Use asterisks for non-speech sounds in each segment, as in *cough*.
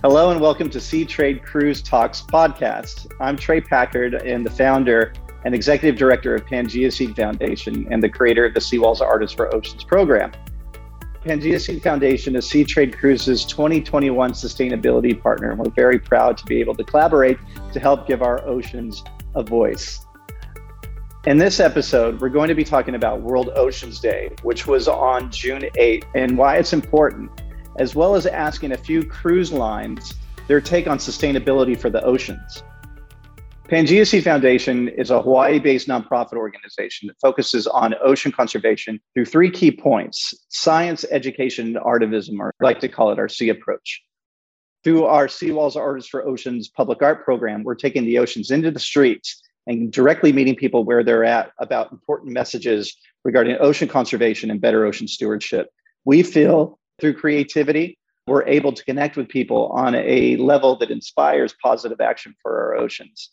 Hello and welcome to Seatrade Cruise Talks podcast. I'm Tre' Packard and the founder and executive director of PangeaSeed Foundation and the creator of the Seawalls Artists for Oceans program. PangeaSeed Foundation is Seatrade Cruises 2021 sustainability partner, and we're very proud to be able to collaborate to help give our oceans a voice. In this episode, we're going to be talking about World Oceans Day, which was on June 8th, and why it's important as well as asking a few cruise lines their take on sustainability for the oceans. PangeaSeed Foundation is a Hawaii based nonprofit organization that focuses on ocean conservation through three key points science, education, and artivism, or I like to call it our sea approach. Through our Seawalls Artists for Oceans public art program, we're taking the oceans into the streets and directly meeting people where they're at about important messages regarding ocean conservation and better ocean stewardship. We feel through creativity, we're able to connect with people on a level that inspires positive action for our oceans.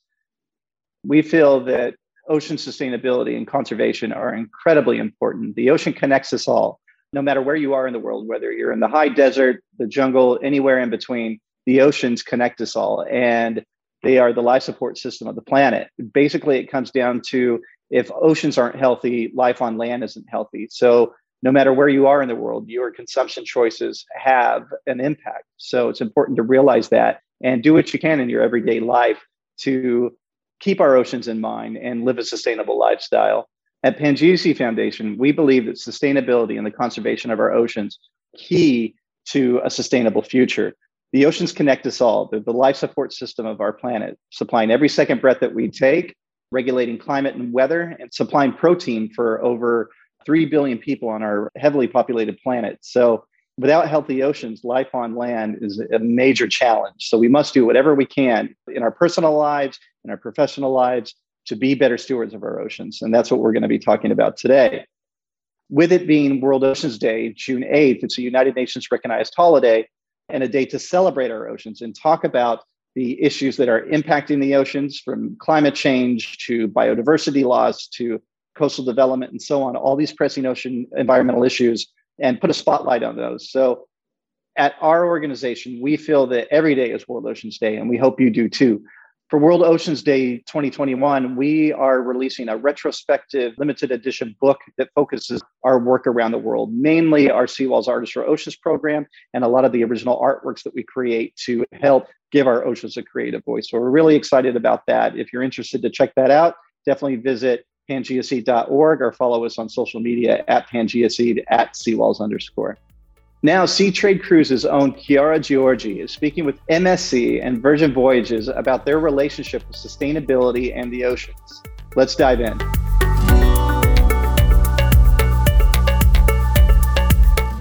We feel that ocean sustainability and conservation are incredibly important. The ocean connects us all, no matter where you are in the world, whether you're in the high desert, the jungle, anywhere in between, the oceans connect us all. And they are the life support system of the planet. Basically, it comes down to if oceans aren't healthy, life on land isn't healthy. So no matter where you are in the world, your consumption choices have an impact. So it's important to realize that and do what you can in your everyday life to keep our oceans in mind and live a sustainable lifestyle. At PangeaSeed Foundation, we believe that sustainability and the conservation of our oceans key to a sustainable future. The oceans connect us all. They're the life support system of our planet, supplying every second breath that we take, regulating climate and weather, and supplying protein for over 3 billion people on our heavily populated planet. So, without healthy oceans, life on land is a major challenge. So, we must do whatever we can in our personal lives, in our professional lives, to be better stewards of our oceans. And that's what we're going to be talking about today. With it being World Oceans Day, June 8th, it's a United Nations recognized holiday and a day to celebrate our oceans and talk about the issues that are impacting the oceans from climate change to biodiversity loss to coastal development and so on, all these pressing ocean environmental issues, and put a spotlight on those. So at our organization, we feel that every day is World Oceans Day, and we hope you do too. For World Oceans Day 2021, we are releasing a retrospective limited edition book that focuses our work around the world, mainly our Seawalls Artists for Oceans program and a lot of the original artworks that we create to help give our oceans a creative voice. So we're really excited about that. If you're interested to check that out, definitely visit pangeaseed.org or follow us on social media at pangeaseed at seawalls underscore. Now, Seatrade Cruises' own Chiara Giorgi is speaking with MSC and Virgin Voyages about their relationship with sustainability and the oceans. Let's dive in.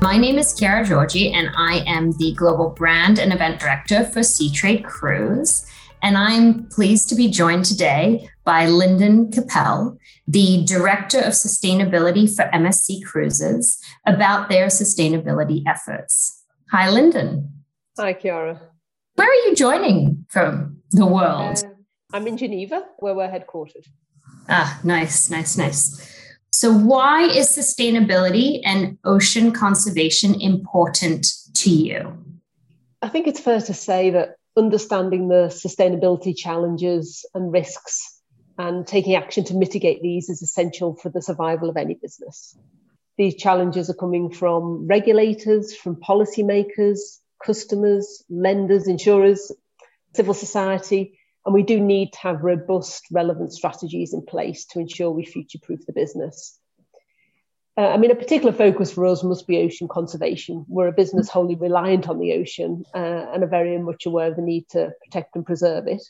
My name is Chiara Giorgi, and I am the Global Brand and Event Director for Seatrade Cruise. And I'm pleased to be joined today by Linden Coppell, the Director of Sustainability for MSC Cruises, about their sustainability efforts. Hi, Lyndon. Hi, Chiara. Where are you joining from the world? Uh, I'm in Geneva, where we're headquartered. Ah, nice, nice, nice. So, why is sustainability and ocean conservation important to you? I think it's fair to say that understanding the sustainability challenges and risks and taking action to mitigate these is essential for the survival of any business. These challenges are coming from regulators, from policymakers, customers, lenders, insurers, civil society, and we do need to have robust, relevant strategies in place to ensure we future proof the business. Uh, I mean, a particular focus for us must be ocean conservation. We're a business wholly reliant on the ocean uh, and are very much aware of the need to protect and preserve it.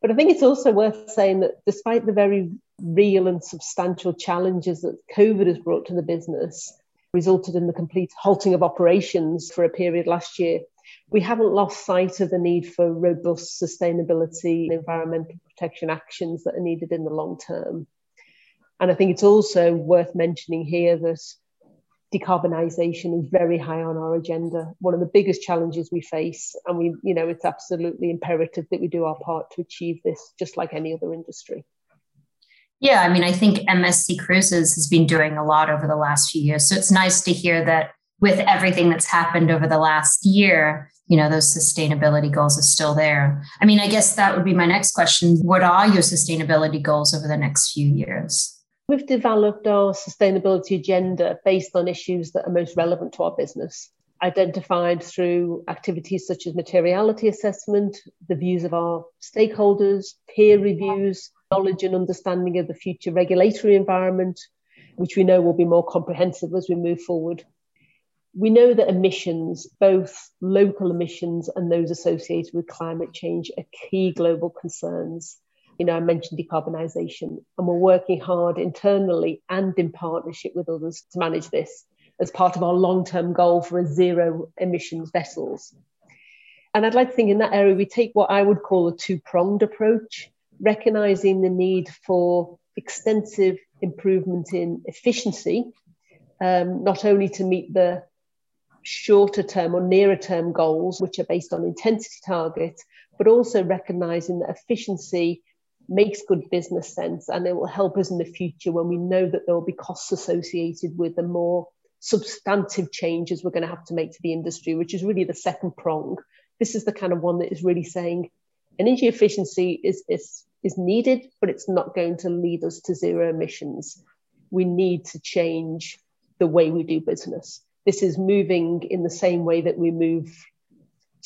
But I think it's also worth saying that despite the very real and substantial challenges that COVID has brought to the business, resulted in the complete halting of operations for a period last year, we haven't lost sight of the need for robust sustainability and environmental protection actions that are needed in the long term. And I think it's also worth mentioning here that decarbonisation is very high on our agenda. One of the biggest challenges we face, and we, you know, it's absolutely imperative that we do our part to achieve this, just like any other industry. Yeah, I mean, I think MSC Cruises has been doing a lot over the last few years. So it's nice to hear that with everything that's happened over the last year, you know, those sustainability goals are still there. I mean, I guess that would be my next question. What are your sustainability goals over the next few years? We've developed our sustainability agenda based on issues that are most relevant to our business, identified through activities such as materiality assessment, the views of our stakeholders, peer reviews, knowledge and understanding of the future regulatory environment, which we know will be more comprehensive as we move forward. We know that emissions, both local emissions and those associated with climate change, are key global concerns. You know, I mentioned decarbonisation, and we're working hard internally and in partnership with others to manage this as part of our long term goal for a zero emissions vessels. And I'd like to think in that area, we take what I would call a two pronged approach, recognizing the need for extensive improvement in efficiency, um, not only to meet the shorter term or nearer term goals, which are based on intensity targets, but also recognizing that efficiency makes good business sense and it will help us in the future when we know that there will be costs associated with the more substantive changes we're going to have to make to the industry, which is really the second prong. This is the kind of one that is really saying energy efficiency is, is, is needed, but it's not going to lead us to zero emissions. We need to change the way we do business. This is moving in the same way that we move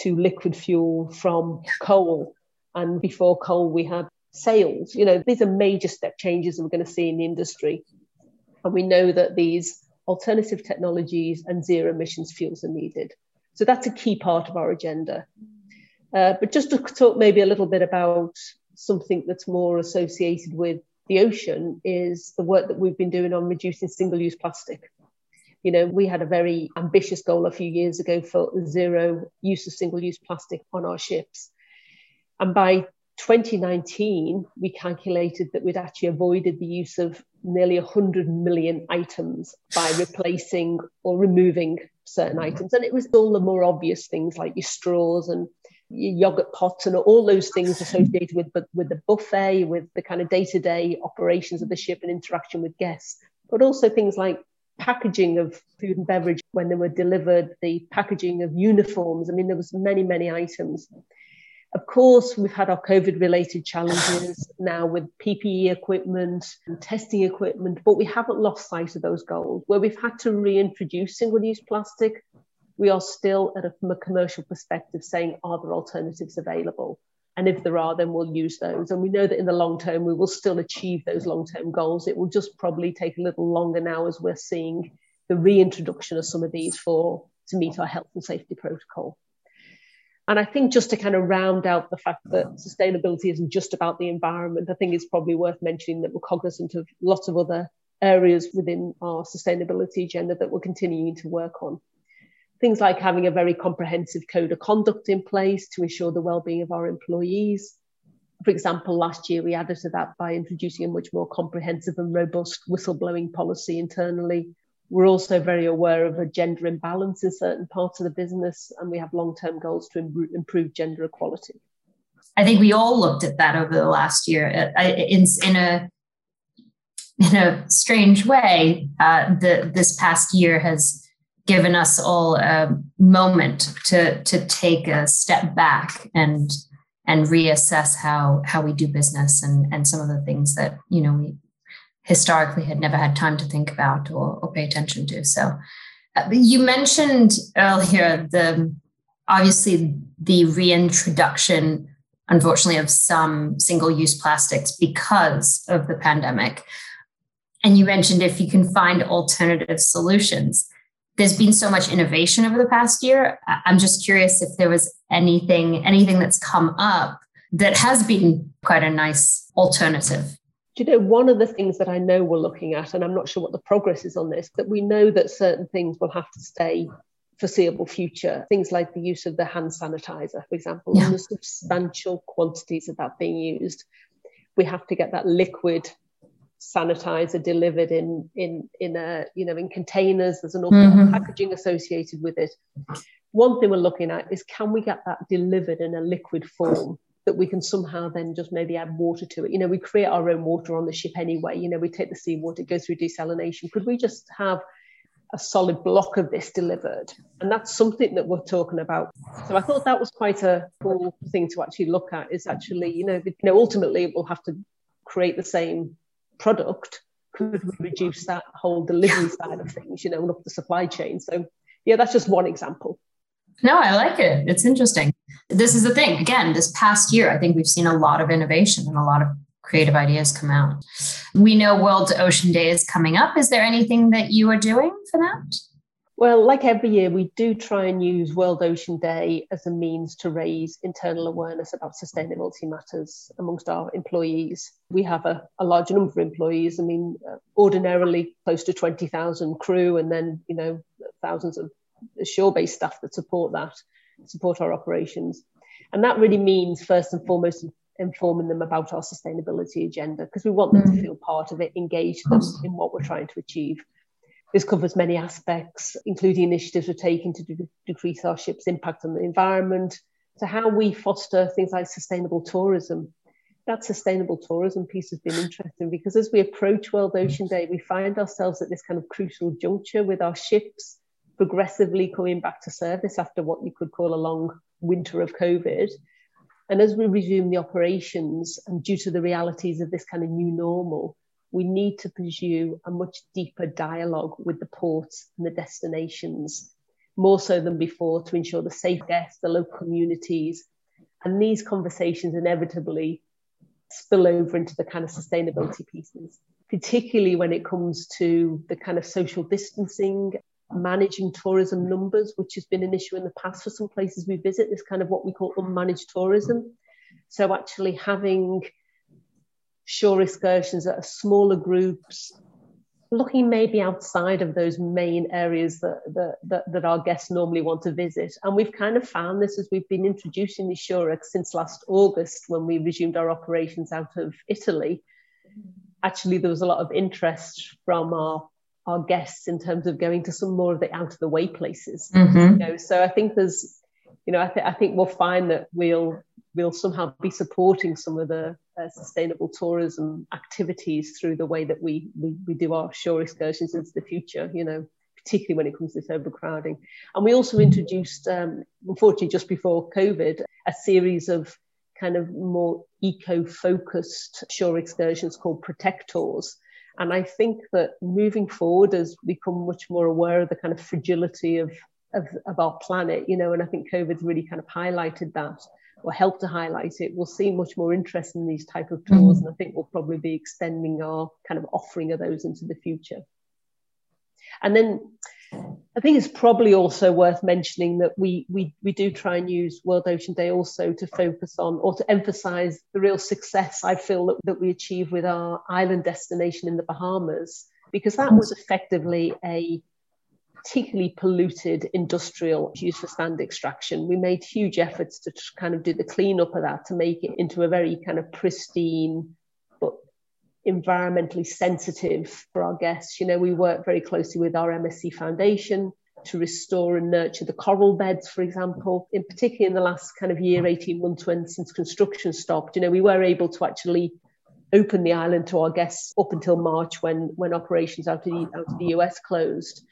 to liquid fuel from coal. And before coal, we had sails. You know, these are major step changes that we're going to see in the industry. And we know that these alternative technologies and zero emissions fuels are needed. So that's a key part of our agenda. Uh, but just to talk maybe a little bit about something that's more associated with the ocean is the work that we've been doing on reducing single use plastic. You know, we had a very ambitious goal a few years ago for zero use of single use plastic on our ships. And by 2019, we calculated that we'd actually avoided the use of nearly 100 million items by *sighs* replacing or removing certain mm-hmm. items. And it was all the more obvious things like your straws and your yogurt pots and all those things associated with, with the buffet, with the kind of day to day operations of the ship and interaction with guests, but also things like packaging of food and beverage when they were delivered, the packaging of uniforms. I mean, there was many, many items. Of course, we've had our COVID related challenges now with PPE equipment and testing equipment, but we haven't lost sight of those goals. Where we've had to reintroduce single use plastic, we are still, at a, from a commercial perspective, saying, are there alternatives available? And if there are, then we'll use those. And we know that in the long term, we will still achieve those long term goals. It will just probably take a little longer now as we're seeing the reintroduction of some of these for to meet our health and safety protocol. And I think just to kind of round out the fact that sustainability isn't just about the environment, I think it's probably worth mentioning that we're cognizant of lots of other areas within our sustainability agenda that we're continuing to work on. Things like having a very comprehensive code of conduct in place to ensure the well-being of our employees. For example, last year we added to that by introducing a much more comprehensive and robust whistleblowing policy internally we're also very aware of a gender imbalance in certain parts of the business, and we have long term goals to improve gender equality. I think we all looked at that over the last year in, in a in a strange way. Uh, the, this past year has given us all a moment to to take a step back and and reassess how how we do business and and some of the things that you know we historically had never had time to think about or, or pay attention to. So uh, you mentioned earlier the obviously the reintroduction unfortunately of some single-use plastics because of the pandemic. And you mentioned if you can find alternative solutions. There's been so much innovation over the past year. I'm just curious if there was anything anything that's come up that has been quite a nice alternative do you know one of the things that I know we're looking at, and I'm not sure what the progress is on this, that we know that certain things will have to stay foreseeable future. Things like the use of the hand sanitizer, for example, yeah. and the substantial quantities of that being used. We have to get that liquid sanitizer delivered in in in a you know in containers. There's an awful mm-hmm. lot of packaging associated with it. One thing we're looking at is can we get that delivered in a liquid form that we can somehow then just maybe add water to it. You know, we create our own water on the ship anyway. You know, we take the seawater, go through desalination. Could we just have a solid block of this delivered. And that's something that we're talking about. So I thought that was quite a cool thing to actually look at is actually, you know, you know, ultimately we'll have to create the same product. Could we reduce that whole delivery *laughs* side of things, you know, and up the supply chain? So yeah, that's just one example. No, I like it. It's interesting. This is the thing. Again, this past year, I think we've seen a lot of innovation and a lot of creative ideas come out. We know World Ocean Day is coming up. Is there anything that you are doing for that? Well, like every year, we do try and use World Ocean Day as a means to raise internal awareness about sustainability matters amongst our employees. We have a, a large number of employees. I mean, ordinarily close to 20,000 crew, and then, you know, thousands of shore based staff that support that, support our operations. And that really means, first and foremost, informing them about our sustainability agenda because we want them mm-hmm. to feel part of it, engage them in what we're trying to achieve. This covers many aspects, including initiatives we're taking to de- decrease our ship's impact on the environment, to how we foster things like sustainable tourism. That sustainable tourism piece has been interesting because as we approach World Ocean Day, we find ourselves at this kind of crucial juncture with our ships progressively coming back to service after what you could call a long winter of COVID. And as we resume the operations, and due to the realities of this kind of new normal, we need to pursue a much deeper dialogue with the ports and the destinations, more so than before, to ensure the safe guests, the local communities. And these conversations inevitably spill over into the kind of sustainability pieces, particularly when it comes to the kind of social distancing managing tourism numbers, which has been an issue in the past for some places we visit, this kind of what we call unmanaged tourism. So actually having shore excursions that are smaller groups, looking maybe outside of those main areas that, that, that, that, our guests normally want to visit. And we've kind of found this as we've been introducing the shore since last August when we resumed our operations out of Italy. Actually, there was a lot of interest from our our guests in terms of going to some more of the out of the way places. Mm-hmm. You know, so I think there's, you know, I, th- I think we'll find that we'll we'll somehow be supporting some of the uh, sustainable tourism activities through the way that we, we we do our shore excursions into the future. You know, particularly when it comes to this overcrowding. And we also introduced, um, unfortunately, just before COVID, a series of kind of more eco-focused shore excursions called protectors and I think that moving forward as we become much more aware of the kind of fragility of, of, of our planet, you know, and I think COVID's really kind of highlighted that or helped to highlight it, we'll see much more interest in these type of tours. Mm-hmm. And I think we'll probably be extending our kind of offering of those into the future. And then I think it's probably also worth mentioning that we, we, we do try and use World Ocean Day also to focus on or to emphasize the real success I feel that, that we achieve with our island destination in the Bahamas, because that was effectively a particularly polluted industrial used for sand extraction. We made huge efforts to kind of do the cleanup of that to make it into a very kind of pristine environmentally sensitive for our guests. You know, we work very closely with our MSC Foundation to restore and nurture the coral beds, for example. In particular, in the last kind of year, 18 months when since construction stopped, you know, we were able to actually open the island to our guests up until March when when operations out of the, out of the US closed.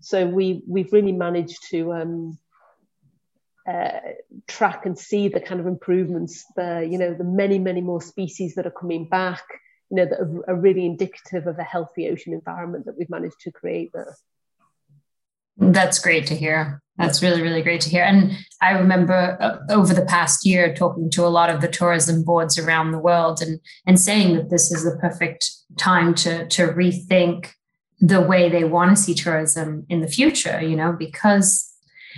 So we we've really managed to um, uh, track and see the kind of improvements there. You know, the many many more species that are coming back you know, that are, really indicative of a healthy ocean environment that we've managed to create there. That's great to hear. That's really, really great to hear. And I remember uh, over the past year talking to a lot of the tourism boards around the world and, and saying that this is the perfect time to, to rethink the way they want to see tourism in the future, you know, because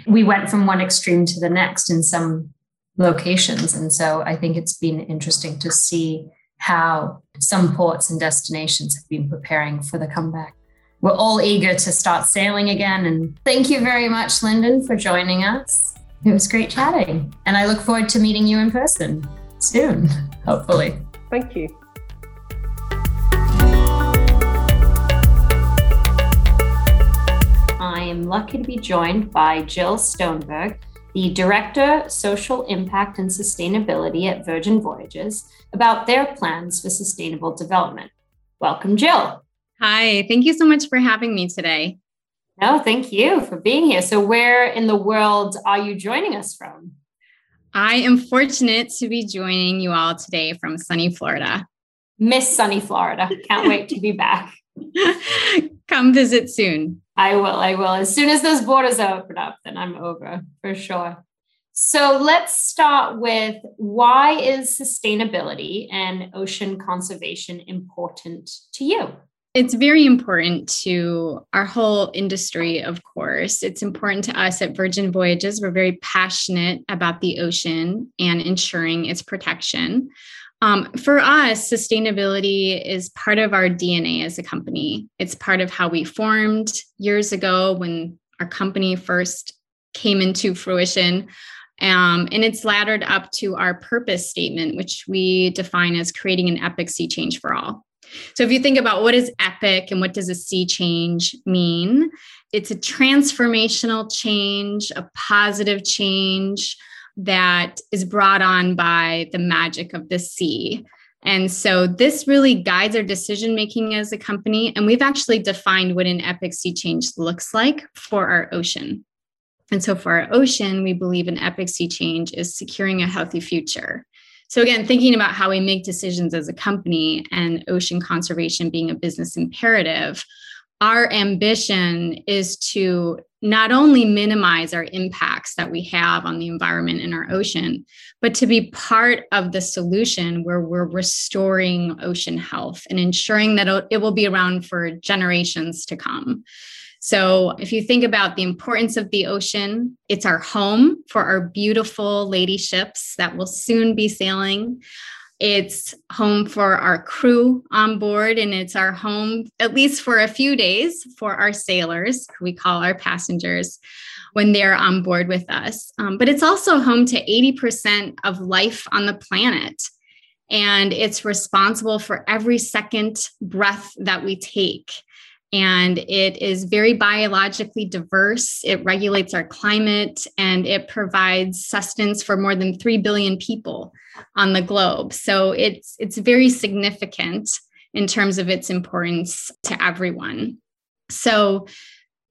we went from one extreme to the next in some locations. And so I think it's been interesting to see how some ports and destinations have been preparing for the comeback. We're all eager to start sailing again. And thank you very much, Linden, for joining us. It was great chatting. And I look forward to meeting you in person soon, hopefully. Thank you. I am lucky to be joined by Jill Stoneberg the Director, Social Impact and Sustainability at Virgin Voyages, about their plans for sustainable development. Welcome, Jill. Hi, thank you so much for having me today. No, thank you for being here. So, where in the world are you joining us from? I am fortunate to be joining you all today from sunny Florida. Miss sunny Florida. Can't wait to be back. *laughs* Come visit soon. I will. I will. As soon as those borders are open up, then I'm over for sure. So let's start with why is sustainability and ocean conservation important to you? It's very important to our whole industry, of course. It's important to us at Virgin Voyages. We're very passionate about the ocean and ensuring its protection. Um, for us, sustainability is part of our DNA as a company. It's part of how we formed years ago when our company first came into fruition. Um, and it's laddered up to our purpose statement, which we define as creating an epic sea change for all. So if you think about what is epic and what does a sea change mean, it's a transformational change, a positive change that is brought on by the magic of the sea. And so this really guides our decision making as a company. And we've actually defined what an epic sea change looks like for our ocean. And so for our ocean, we believe an epic sea change is securing a healthy future. So, again, thinking about how we make decisions as a company and ocean conservation being a business imperative, our ambition is to not only minimize our impacts that we have on the environment and our ocean, but to be part of the solution where we're restoring ocean health and ensuring that it will be around for generations to come. So, if you think about the importance of the ocean, it's our home for our beautiful lady ships that will soon be sailing. It's home for our crew on board, and it's our home, at least for a few days, for our sailors, we call our passengers, when they're on board with us. Um, but it's also home to 80% of life on the planet. And it's responsible for every second breath that we take and it is very biologically diverse. It regulates our climate and it provides sustenance for more than 3 billion people on the globe. So it's it's very significant in terms of its importance to everyone. So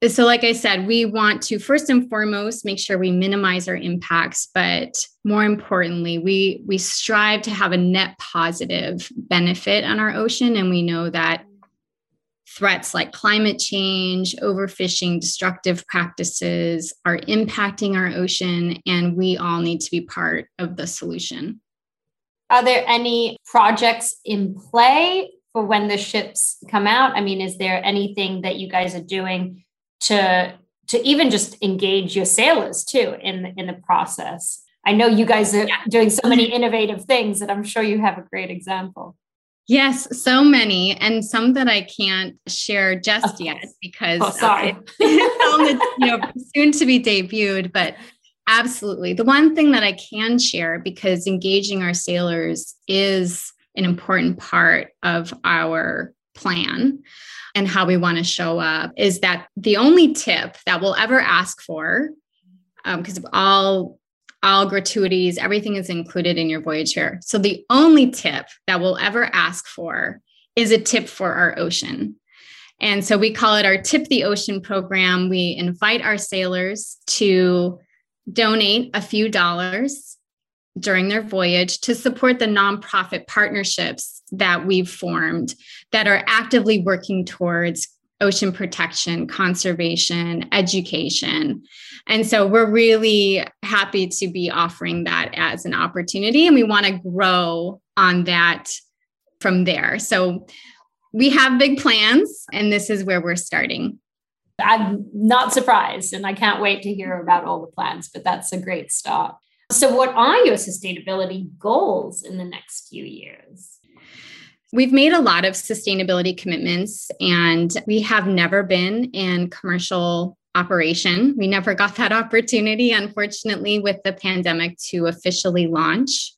so like I said, we want to first and foremost make sure we minimize our impacts, but more importantly, we we strive to have a net positive benefit on our ocean and we know that threats like climate change, overfishing, destructive practices are impacting our ocean, and we all need to be part of the solution. Are there any projects in play for when the ships come out? I mean, is there anything that you guys are doing to to even just engage your sailors too in the, in the process? I know you guys are yeah. doing so many innovative things that I'm sure you have a great example. Yes, so many, and some that I can't share just yet because oh, sorry, *laughs* you know, soon to be debuted. But absolutely, the one thing that I can share because engaging our sailors is an important part of our plan and how we want to show up is that the only tip that we'll ever ask for because um, all all gratuities, everything is included in your voyage fare. So the only tip that we'll ever ask for is a tip for our ocean. And so we call it our Tip the Ocean program. We invite our sailors to donate a few dollars during their voyage to support the nonprofit partnerships that we've formed that are actively working towards ocean protection, conservation, education. And so we're really happy to be offering that as an opportunity. And we want to grow on that from there. So we have big plans, and this is where we're starting. I'm not surprised, and I can't wait to hear about all the plans, but that's a great start. So, what are your sustainability goals in the next few years? We've made a lot of sustainability commitments, and we have never been in commercial operation. We never got that *laughs* opportunity, unfortunately, with the pandemic to officially launch.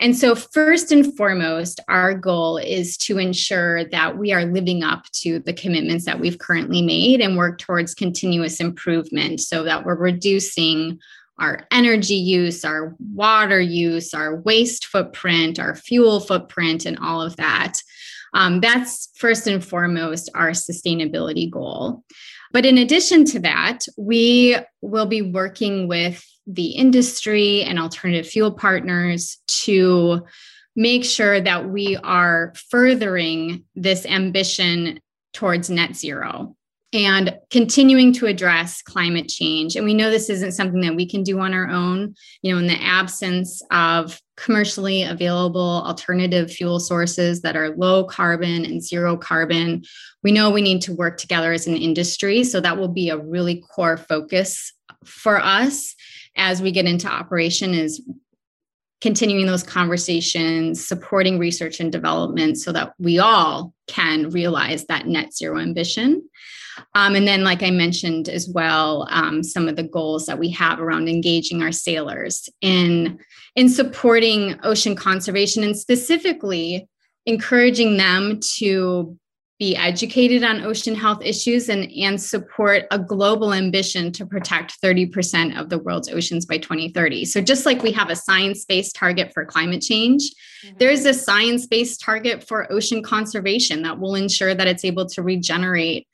And so, first and foremost, our goal is to ensure that we are living up to the commitments that we've currently made and work towards continuous improvement so that we're reducing our energy use, our water use, our waste footprint, our fuel footprint, and all of that. Um, that's first and foremost our sustainability goal. But in addition to that, we will be working with the industry and alternative fuel partners to make sure that we are furthering this ambition towards net zero and continuing to address climate change. And we know this isn't something that we can do on our own. You know, in the absence of commercially available alternative fuel sources that are low carbon and zero carbon, we know we need to work together as an industry. So that will be a really core focus for us as we get into operation is continuing those conversations, supporting research and development so that we all can realize that net zero ambition. Um, and then, like I mentioned as well, um, some of the goals that we have around engaging our sailors in, in supporting ocean conservation and specifically encouraging them to be educated on ocean health issues and, and support a global ambition to protect 30% of the world's oceans by 2030. So, just like we have a science based target for climate change, mm-hmm. there's a science based target for ocean conservation that will ensure that it's able to regenerate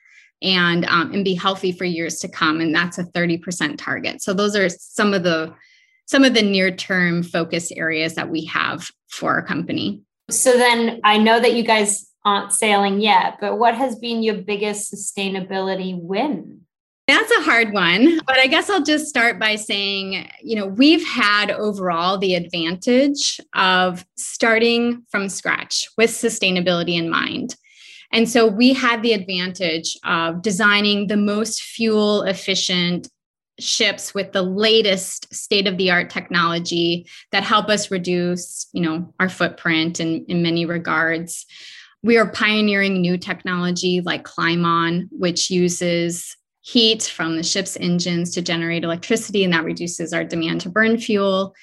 and um, and be healthy for years to come and that's a 30% target so those are some of the some of the near term focus areas that we have for our company so then i know that you guys aren't sailing yet but what has been your biggest sustainability win that's a hard one, but I guess I'll just start by saying, you know, we've had overall the advantage of starting from scratch with sustainability in mind. And so we had the advantage of designing the most fuel efficient ships with the latest state of the art technology that help us reduce you know our footprint in, in many regards we are pioneering new technology like ClimeOn which uses heat from the ship's engines to generate electricity and that reduces our demand to burn fuel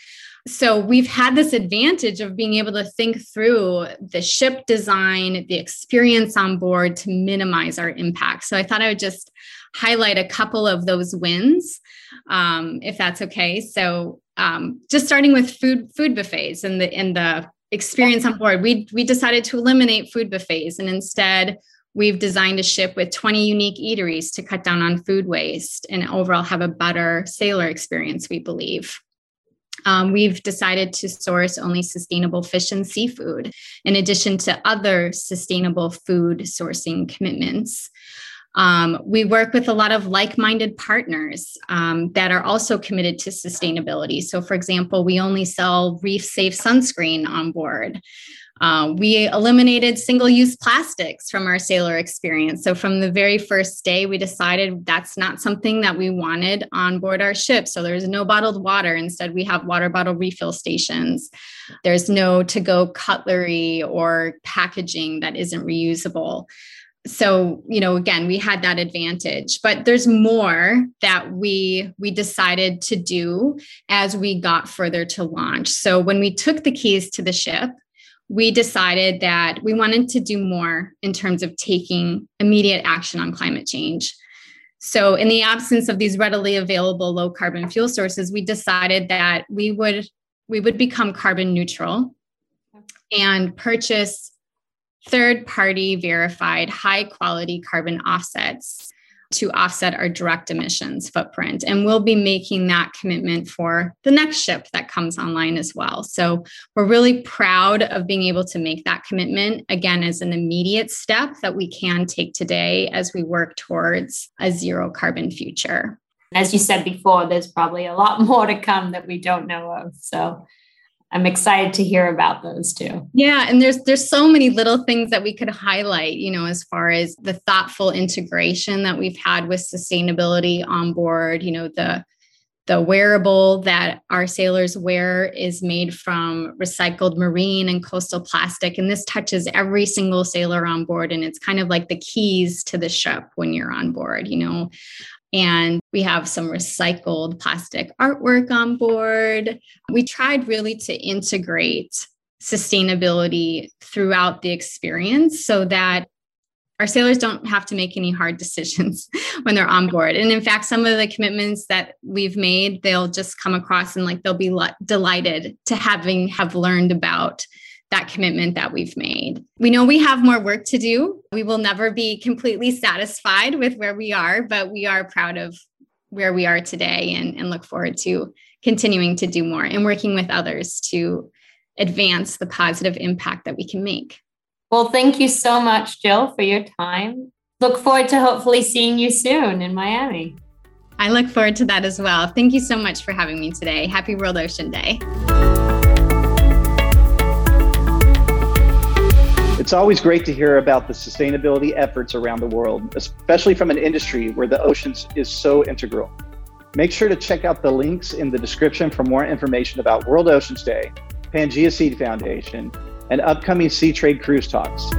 so we've had this advantage of being able to think through the ship design, the experience on board to minimize our impact. So I thought I would just highlight a couple of those wins, um, if that's okay. So um, just starting with food food buffets and the and the experience on board, we we decided to eliminate food buffets and instead we've designed a ship with 20 unique eateries to cut down on food waste and overall have a better sailor experience, we believe. Um, we've decided to source only sustainable fish and seafood, in addition to other sustainable food sourcing commitments. Um, we work with a lot of like minded partners um, that are also committed to sustainability. So, for example, we only sell reef safe sunscreen on board. Uh, we eliminated single use plastics from our sailor experience. So, from the very first day, we decided that's not something that we wanted on board our ship. So, there's no bottled water. Instead, we have water bottle refill stations. There's no to go cutlery or packaging that isn't reusable. So, you know, again, we had that advantage, but there's more that we we decided to do as we got further to launch. So, when we took the keys to the ship, we decided that we wanted to do more in terms of taking immediate action on climate change. So, in the absence of these readily available low carbon fuel sources, we decided that we would we would become carbon neutral and purchase third party verified high quality carbon offsets to offset our direct emissions footprint. And we'll be making that commitment for the next ship that comes online as well. So we're really proud of being able to make that commitment again as an immediate step that we can take today as we work towards a zero carbon future. As you said before, there's probably a lot *laughs* more to come that we don't know of. So I'm excited to hear about those too. Yeah, and there's there's so many little things that we could highlight, you know, as far as the thoughtful integration that we've had with sustainability on board, you know, the the wearable that our sailors wear is made from recycled marine and coastal plastic and this touches every single sailor on board and it's kind of like the keys to the ship when you're on board you know and we have some recycled plastic artwork on board. We tried really to integrate sustainability throughout the experience so that our sailors don't have to make any hard *laughs* decisions when they're on board. And in fact, some of the commitments that we've made, they'll just come across and like they'll be delighted to having have learned about that commitment that we've made. We know we have more work to do. We will never be completely satisfied with where we are, but we are proud of where we are today and, and look forward to continuing to do more and working with others to advance the positive impact that we can make. Well, thank you so much, Jill, for your time. Look forward to hopefully seeing you soon in Miami. I look forward to that as well. Thank you so much for having me today. Happy World Ocean Day. It's always great to hear about the sustainability efforts around the world, especially from an industry where the oceans is so integral. Make sure to check out the links in the description for more information about World Oceans Day, PangeaSeed Foundation, and upcoming Seatrade Cruise Talks.